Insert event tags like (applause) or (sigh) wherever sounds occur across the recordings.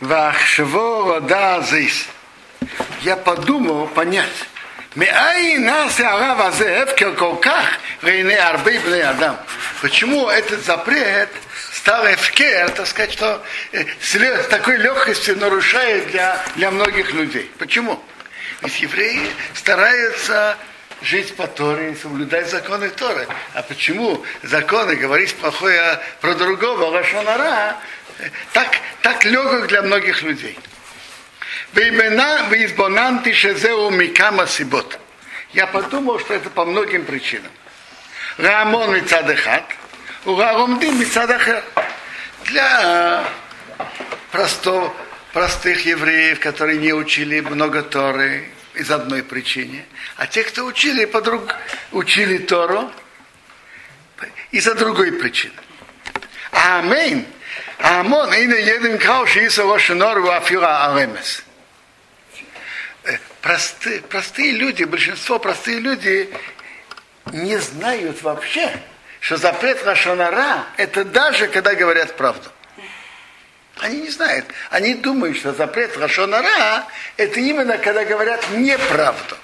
Вахшво рода здесь. Я подумал понять. Меай нас арав азеев колках рейне арбей бней адам. Почему этот запрет стал эфкер, так сказать, что с такой легкостью нарушает для, для многих людей. Почему? Ведь евреи стараются жить по Торе, соблюдать законы Торы. А почему законы, говорить плохое про другого, Лашонара, так, так легок для многих людей? Я подумал, что это по многим причинам. Рамон Мицадехат, Угарумдим Мицадахер. Для простого, простых евреев, которые не учили много Торы, из одной причины. А те, кто учили, подруг, учили Тору из-за другой причины. Амин. И не едем кауши, и савошинору афира аремес. Простые, простые люди, большинство простые люди не знают вообще, что запрет Рашонара это даже когда говорят правду. Они не знают. Они думают, что запрет Рашонара это именно когда говорят неправду.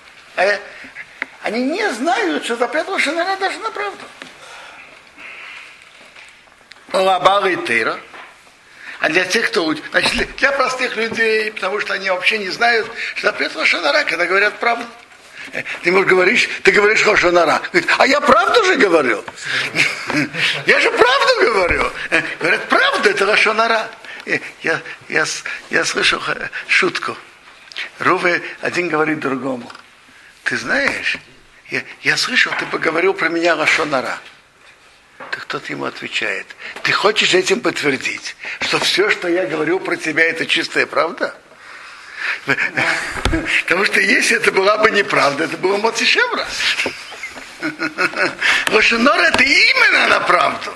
Они не знают, что запрет Рашонара даже на правду. Лабал Тейра. А для тех, кто значит, для простых людей, потому что они вообще не знают, что запрет Рашонара, когда говорят правду. Ты можешь говоришь, ты говоришь Хошанара. Говорит, а я правду же говорю. Я же правду говорю. Говорят, правда, это Хошанара. Я, я, я слышал шутку. Руве один говорит другому. Ты знаешь, я, я слышал, ты поговорил про меня Лашонара. Тот ему отвечает, ты хочешь этим подтвердить, что все, что я говорю про тебя, это чистая правда? Потому что если это была бы неправда, это было Моцишевра. Лошонор это именно на правду.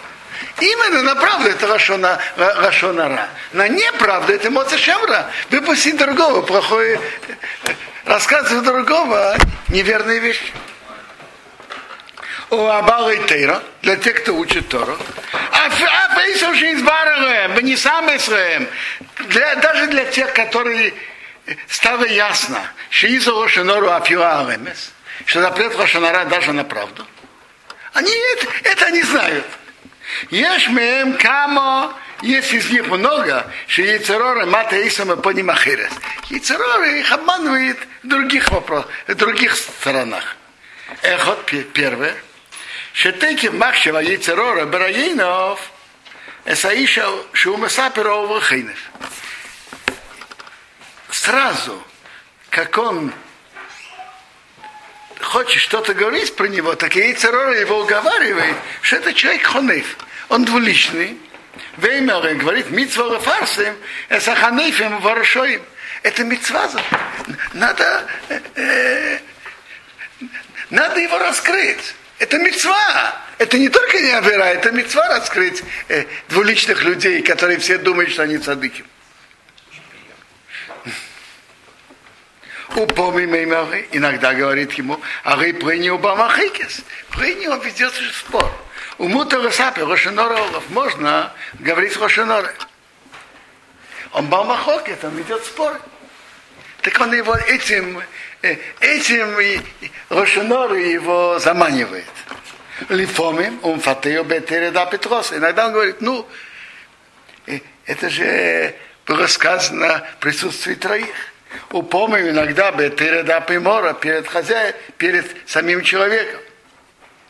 Именно на правду это Рашона, Рашонара. На неправду это Моцишевра. Выпустить другого, плохое, рассказывать другого неверные вещи. У Абала Тейра, для тех, кто учит Тору. А Фейсовши из Бараем, не сам для Даже для тех, которые стало ясно, что из Рошенору Афила Алемес, что запрет Рошенора даже на правду. Они это, это не знают. Ешь мем камо, есть из них много, что яйцероры мата исама по ним ахирес. Яйцероры их обманывает в других вопросах, в других сторонах. Эхот первое. Шетеки махшева яйцерора бараинов, эсаиша шумасаперов вахинев сразу, как он хочет что-то говорить про него, так и Церора его уговаривает, что это человек хонеф, он двуличный. Веймер говорит, митцва фарсим, это ханефим ворошоим. Это митцва. Надо, э, надо его раскрыть. Это мецва. Это не только не авера, это мецва раскрыть э, двуличных людей, которые все думают, что они цадыки. Упомни Меймары иногда говорит ему, а вы принял Бамахикес. Принял, он ведет спор. У Мутара Сапи, Рошенора Олаф, можно говорить Рошенора. Он Бамахокет, он ведет спор. Так он его этим, этим Рошенора его заманивает. Лифомим, он фатео бетереда Петрос. Иногда он говорит, ну, это же было сказано в присутствии троих упомним иногда Бетереда Пимора перед хозяином, перед самим человеком.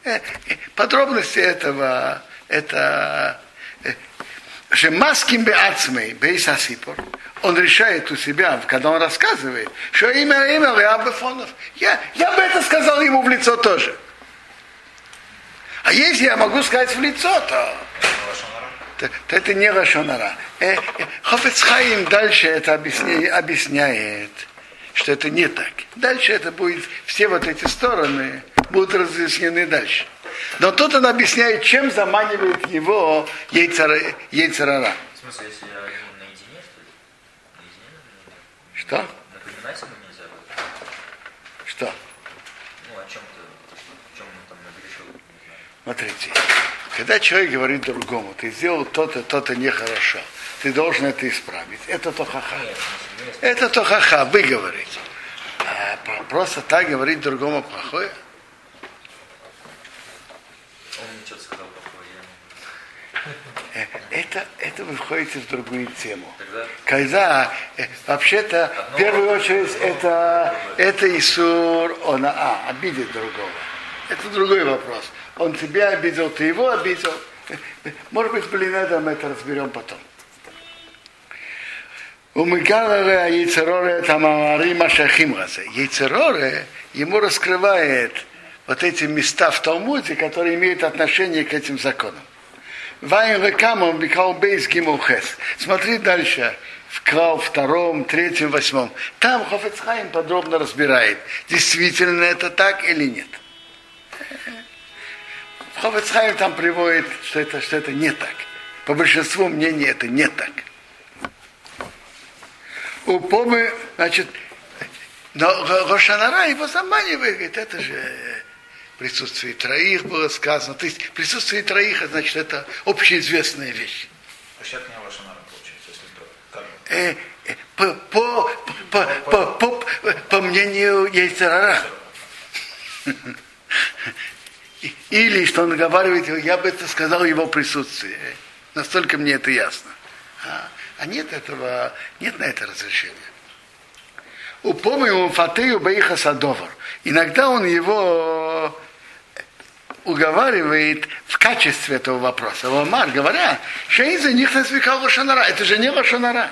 Э, э, подробности этого, это Шемаским Беацмей, Бейсасипор, он решает у себя, когда он рассказывает, что имя, имя Леабефонов. Я, я бы это сказал ему в лицо тоже. А если я могу сказать в лицо, то то, то это не Рашонара. Э, э, Хофецхайм дальше это объясняет, объясняет, что это не так. Дальше это будет, все вот эти стороны будут разъяснены дальше. Но тут он объясняет, чем заманивает его яйцера, яйцерара. В смысле, если я наедине, что ли? Наедине? Что? Напоминать ему нельзя будет? Что? Ну, о чем-то, о чем он там нагрешил. Смотрите. Когда человек говорит другому, ты сделал то-то, то-то нехорошо, ты должен это исправить. Это тохаха. Это тохаха, вы говорите. А просто так говорить другому плохое? Он мне что-то сказал плохое. я Э, Это, вы входите в другую тему. Когда э, вообще-то в первую очередь это, это Исур, он а, обидит другого. Это другой вопрос. Он тебя обидел, ты его обидел. Может быть, блин, это мы это разберем потом. У Мигаларе Яйцероре Тамамари Машахим Разе. Яйцероре ему раскрывает вот эти места в Талмуде, которые имеют отношение к этим законам. Вайн Рекамом Бикал Бейс Гимухес. Смотри дальше. В Крал втором, третьем, восьмом. Там Хофецхайм подробно разбирает, действительно это так или нет. Хофецхайм там приводит, что это, что это не так. По большинству мнений это не так. У Помы, значит, но Рошанара его заманивает, говорит, это же присутствие троих было сказано. То есть присутствие троих, а значит, это общеизвестная вещь. Не получается, если. Как? Э, э, по, по, по, по, по, по мнению Яйцерара. (laughs) Или, что он наговаривает, я бы это сказал его присутствии. Настолько мне это ясно. А, а нет этого, нет на это разрешения. Упомнил Фатею Баиха Садовар. Иногда он его уговаривает в качестве этого вопроса. Ламар, говоря, что из-за них насвекал Лошанара. Это же не Лошанара.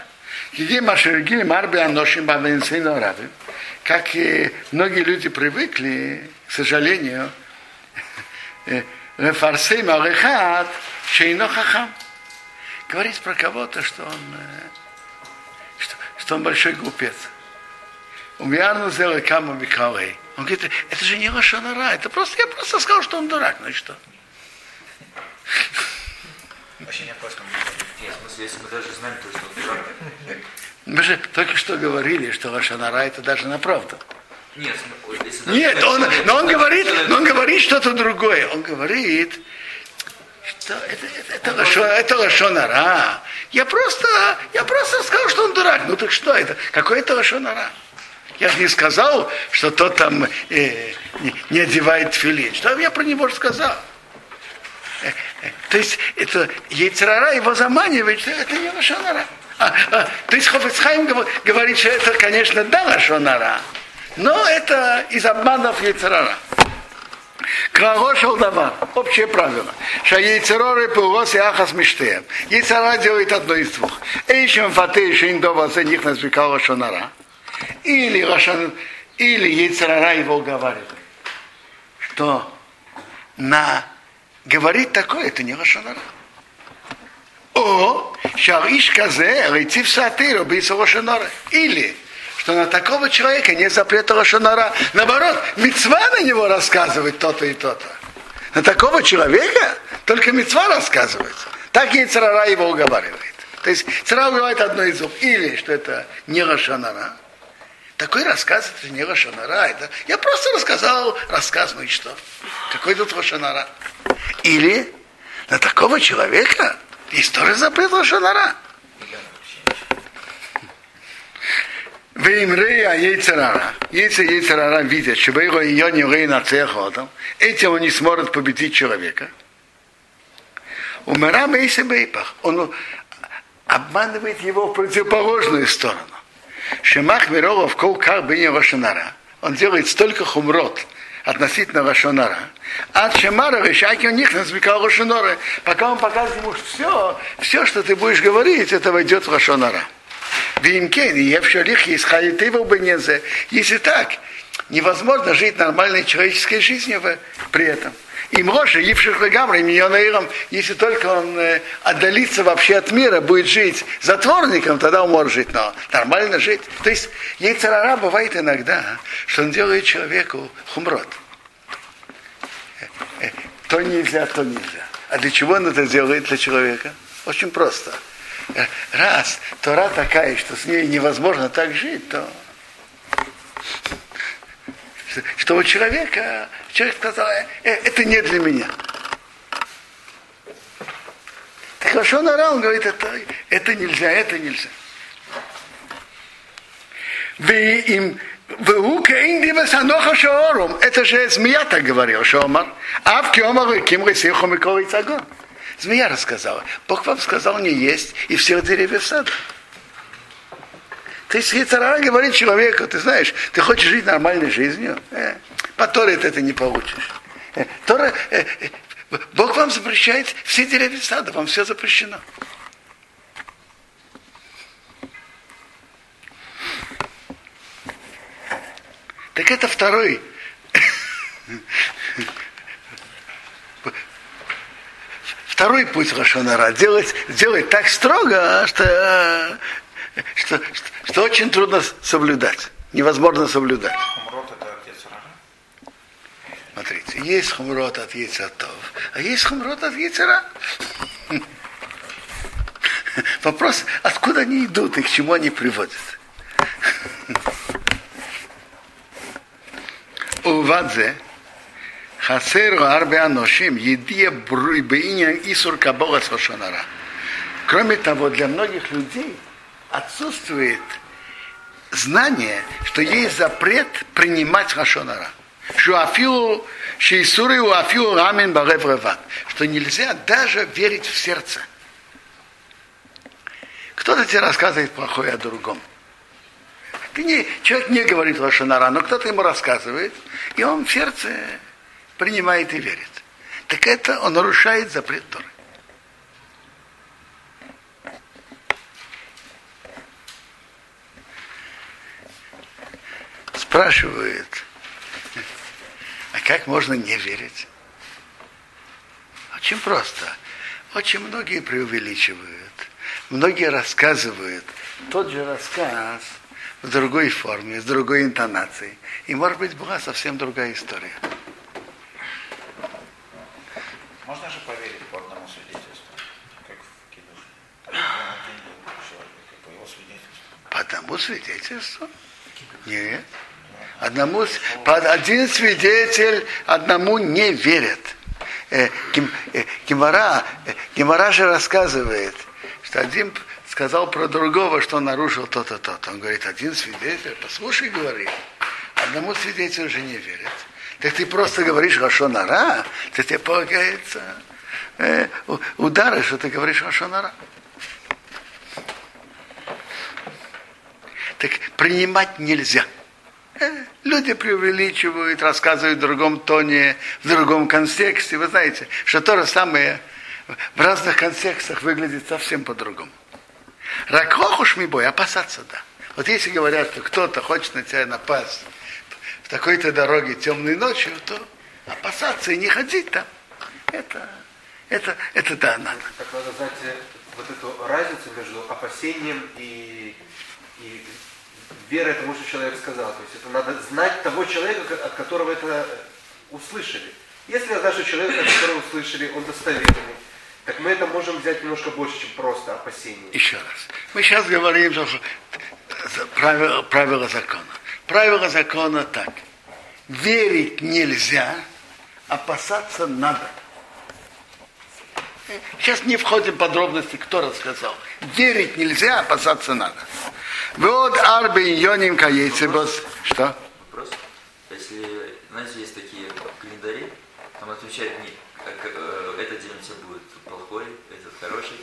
Где Машергили Марби Аношим Бабенсейно Раби. Как и многие люди привыкли, к сожалению, (laughs) Лефарсей Малехат Шейно Хахам. Говорить про кого-то, что он, э, что, что он большой глупец. Умиарну сделал каму Микалей. Он говорит, это же не Лошанара, это просто, я просто сказал, что он дурак, ну и что? Вообще не опасно. Нет, в смысле, если мы даже знаем, то есть он дурак. Мы же только что говорили, что Лошанара это даже на правду. Нет, ну, Нет, он, но он говорит, но он говорит что-то другое. Он говорит, что это, это, это, лошо- это лошонара. Я просто, я просто сказал, что он дурак. Ну так что это? Какой это лошонара? Я же не сказал, что тот там э, не, одевает филин. Что я про него сказал? Э, э, То есть это яйцерара его заманивает, что это не лошонара. А, а, то есть Хофицхайм гов- говорит, что это, конечно, да, лошонара, но это из обманов яйцерара. Клагошел давар. Общее правило. Что яйцероры пылос и ахас миштеем. Яйцера делает одно из двух. Эйшем фаты шейн дова за них назвекал шонара. Или, Рошан, или яйцерара его уговаривает. Что на говорить такое, это не Рошанара. О, шариш казе, рейцив сатиру, бейса Рошанара. Или, что на такого человека нет запрета Рошанара. Наоборот, мецва на него рассказывает то-то и то-то. На такого человека только мецва рассказывается. Так и Царара его уговаривает. То есть Цара уговаривает одно из двух. Или, что это не Рошанара. Такой рассказ, это не Рошанара. Это... Я просто рассказал рассказ, ну и что? Какой тут Рошанара? Или на такого человека есть тоже запрет Рошанара. Веймрея яйцерара. Если яйцерара видят, что его ее не рейна цеходом, этим он не сможет победить человека. Умера Мейси Бейпах. Он обманывает его в противоположную сторону. Шемах Миролов кол кар бене Вашанара. Он делает столько хумрот относительно Вашанара. От Шемара Решаки у них называл Вашанора. Пока он показывает ему, все, все, что ты будешь говорить, это войдет в Вашанара. Вимкен, и Евшалих есть халитыва бенезе. Если так, невозможно жить нормальной человеческой жизнью при этом. И Моше, Евших Лагамра, Миньонаиром, если только он э, отдалится вообще от мира, будет жить затворником, тогда он может жить, но нормально жить. То есть яйцерара бывает иногда, что он делает человеку хумрот. Э, э, То нельзя, то нельзя. А для чего он это делает для человека? Очень просто. Раз Тора такая, что с ней невозможно так жить, то что у человека, человек сказал, «Э, э, это не для меня. Так Лошонара, он говорит, это, это нельзя, это нельзя. Вы им это же змея так говорил, Шомар. А в Киомар Ким Ресиху Микол Цагон. Змея рассказала. Бог вам сказал не есть и всех деревьев сада. То есть Яцерара говорит человеку, ты знаешь, ты хочешь жить нормальной жизнью, э, по Торе ты это не получишь. Э, Тора, э, э, Бог вам запрещает все деревья сада, вам все запрещено. Так это второй. Второй путь Рашонара. Делать, делать так строго, что, что, что, что очень трудно соблюдать, невозможно соблюдать. Смотрите, есть хумрот от яйцатов, а есть хумрот от яйцера. Вопрос, откуда они идут и к чему они приводят. У Вадзе Хасеру Арбе Едия Бруйбеинян Исур Кабола Сошанара. Кроме того, для многих людей отсутствует знание, что есть запрет принимать лошонара. Что афилу шейсуры у афилу рамен барев. Что нельзя даже верить в сердце. Кто-то тебе рассказывает плохое о другом. Ты не, человек не говорит Лошанара, но кто-то ему рассказывает, и он в сердце принимает и верит. Так это он нарушает запрет Торы. Спрашивает, а как можно не верить? Очень просто. Очень многие преувеличивают, многие рассказывают тот же рассказ – в другой форме, с другой интонацией. И, может быть, была совсем другая история. Можно же поверить по одному свидетельству, как в Кидуш. По свидетельству. По одному свидетельству? Нет. Одному, один свидетель одному не верят. Э, э, Гемора, э, Гемора же рассказывает, что один сказал про другого, что он нарушил то-то, то-то. Он говорит, один свидетель, послушай, говорит, одному свидетелю уже не верят. Так ты просто говоришь Рашонара, то тебе полагается э, удары, что ты говоришь Рашонара. Так принимать нельзя. Люди преувеличивают, рассказывают в другом тоне, в другом контексте. Вы знаете, что то же самое в разных контекстах выглядит совсем по-другому. Ракохуш бой, опасаться, да. Вот если говорят, что кто-то хочет на тебя напасть в такой-то дороге темной ночью, то опасаться и не ходить там. Это, это, это да, надо. Так надо знать вот эту разницу между опасением и, и верой тому, что человек сказал. То есть это надо знать того человека, от которого это услышали. Если я знаю, что человек, от которого услышали, он достоверный, так мы это можем взять немножко больше, чем просто опасение. Еще раз. Мы сейчас говорим за правила, правила закона. Правила закона так. Верить нельзя, опасаться надо. Сейчас не входим в подробности, кто рассказал. Верить нельзя, опасаться надо. Вот арбы йоним каейцебос. Что? Вопрос. Если, знаете, есть такие календари, там отвечают дни. Как, э, этот день у тебя будет плохой, этот хороший.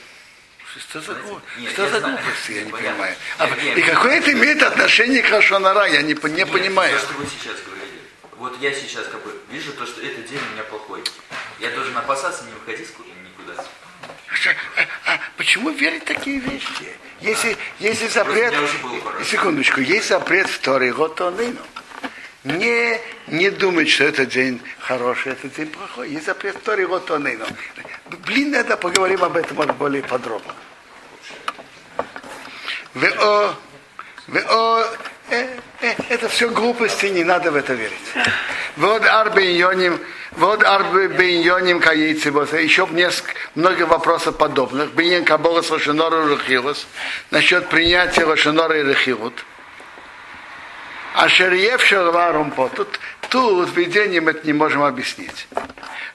Что за. Нет, что я за глупости, я не Понятно. понимаю. А, нет, и какое это имеет отношение к Рашонара, я не, не Нет, понимаю. То, что вы сейчас говорили. Вот я сейчас как бы вижу то, что этот день у меня плохой. Я должен опасаться не выходить ку- никуда. Что- а, а почему верить такие вещи? Если, если запрет, секундочку, есть запрет в Торе, вот он и ну. Не, не думать, что этот день хороший, этот день плохой. Есть запрет в Торе, вот он и ну. Блин, это поговорим об этом более подробно. ВО, ВО, э, э, это все глупости, не надо в это верить. Вот арбе йоним, вот арбе йоним каейцибоса. Еще несколько, много вопросов подобных. Биньян каболас лошенора рехилос. Насчет принятия лошенора и рехилут. А шерьев шерварум по. Тут, тут видением это не можем объяснить.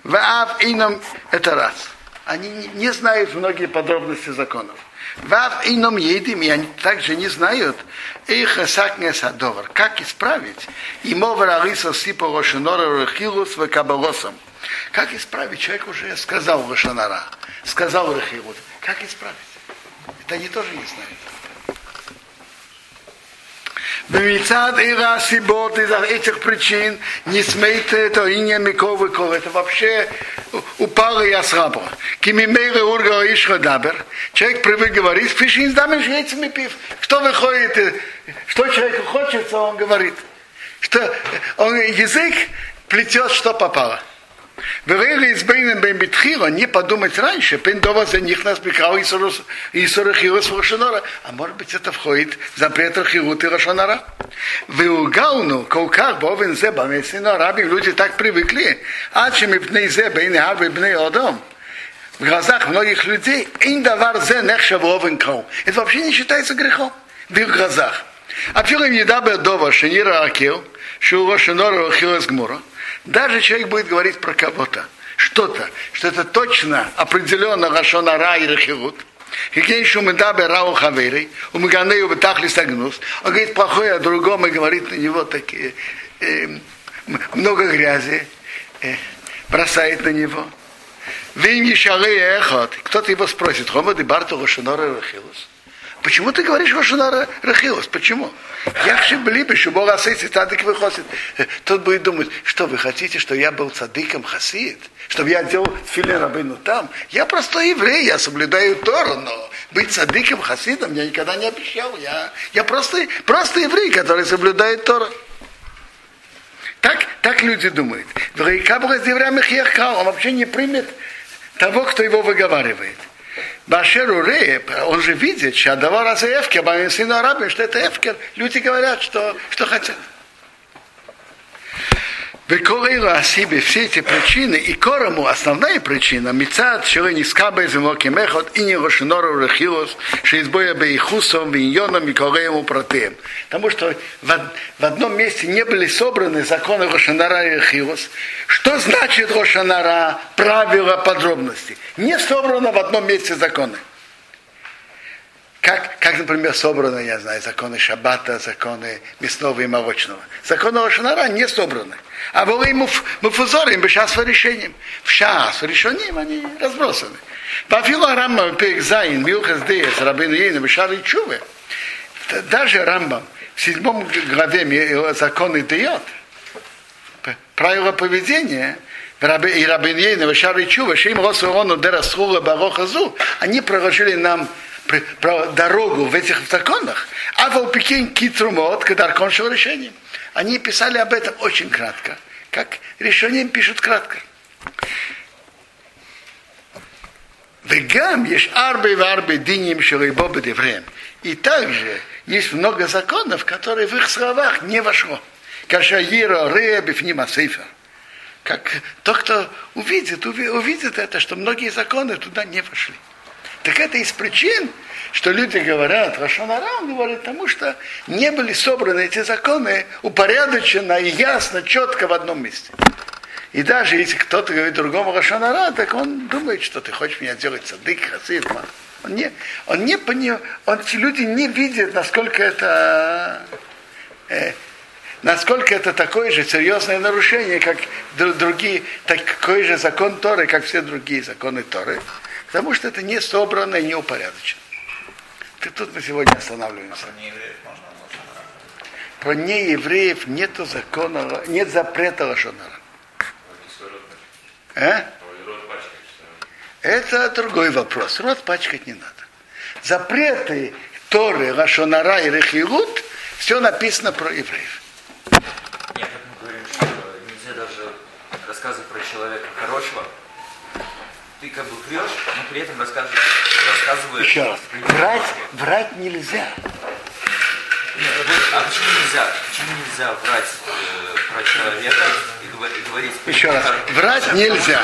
Ваав ином это раз. Они не знают многие подробности законов. Вав ином едим, и они также не знают, их садовар, как исправить. И мова ралиса сипа рошинора рахилус в кабалосом. Как исправить? Человек уже сказал Рошанара, сказал Рахилус. Как исправить? Это они тоже не знают. Бемицад и Расибот из этих причин не смейте это инья Микова Кол. Это вообще упало и ослабло. Кимимейры урга ишха дабер. Человек привык говорить, фишин с дамой жрецами пив. Что выходит, что человеку хочется, он говорит. Что он язык плетет, что попало. Верейли из Бейнен Бейн Битхира не подумать раньше, Пен Дова за них нас бекал Исура Хирус Рашонара. А может быть это входит в запрет Хирут и Рашонара? Веугауну, колках бовен зе бамесина раби, люди так привыкли. А чем и пней зе бейн арби бней одом. В глазах многих людей индавар зе нехшавовен кол. Это вообще не считается грехом в их глазах. А филим едабе дова шенира акил, шуро шенора хилас гмура. Даже человек будет говорить про кого-то, что-то, что это точно определенно Рашонара и Рахилут, Какие еще мы дабе рау хаверей, у Маганею бетахли сагнус. Он говорит плохое о другом и говорит на него такие, э, много грязи, э, бросает на него. Вим ешалы эхот. Кто-то его спросит, хома де барту лошонора рахилус. Почему ты говоришь Рошанара Рахилос? Почему? Я блибе, что Бог асейси цадык выходит. Тот будет думать, что вы хотите, что я был цадыком хасид? Чтобы я делал филин рабыну там? Я простой еврей, я соблюдаю Тору, но быть цадыком хасидом я никогда не обещал. Я, я просто, просто еврей, который соблюдает Тору. Так, так люди думают. Он вообще не примет того, кто его выговаривает. Башер Уре, он же видит, что давар раз эфкер, бамин сыну арабин, что это эфкер. Люди говорят, что, что хотят. Векорейла Асибе, все эти причины, и Корому основная причина, Мицат, что не скабе зимоки мехот, и не рошинору рехилос, что избоя бы и хусом, виньоном, и кореему протеем. Потому что в, в одном месте не были собраны законы Рошанара и Рехилос. Что значит Рошанара, правила, подробности? Не собрано в одном месте законы. Как, как, например, собраны, я знаю, законы Шаббата, законы мясного и молочного. Законы Рошанара не собраны. А были мы муфузорим бы сейчас решением. В шас решением они разбросаны. Павила Рамма Пек Зайн, Милхас Деес, Рабин Ейна, Бешары Чуве. Даже Рамбам в седьмом главе законы дает, правила поведения, и Рабин Ейна, Бешары Чуве, Шим Росурону Дерасхула Барохазу, они проложили нам дорогу в этих законах, а в Алпикин Китрумот, когда кончил решение. Они писали об этом очень кратко, как решением пишут кратко. Вегам есть арбы в арбы диним шелейбобы деврем. И также есть много законов, которые в их словах не вошло. Кашаира, Рея, Бифнима, Сейфер. Как тот, кто увидит, увидит это, что многие законы туда не вошли. Так это из причин, что люди говорят, Рашанара, он говорит, потому что не были собраны эти законы упорядоченно и ясно, четко в одном месте. И даже если кто-то говорит другому Рашанара, так он думает, что ты хочешь меня делать садык, хасид, он не, он не понимает, он, эти люди не видят, насколько это, э, насколько это такое же серьезное нарушение, как другие, такой же закон Торы, как все другие законы Торы. Потому что это не собрано и не упорядочено. И тут мы сегодня останавливаемся. Про неевреев нету закона, нет запрета лошонара. А? Это другой вопрос. Рот пачкать не надо. Запреты Торы, Лашонара и Рехилут, все написано про евреев. Нет, как мы говорим, что нельзя даже рассказывать про человека хорошего, ты как бы врешь, но при этом рассказываешь, рассказываешь. Еще раз. Врать, врать нельзя. Нет, а почему нельзя? Почему нельзя врать э, про человека и говорить? Еще раз. Врать нельзя.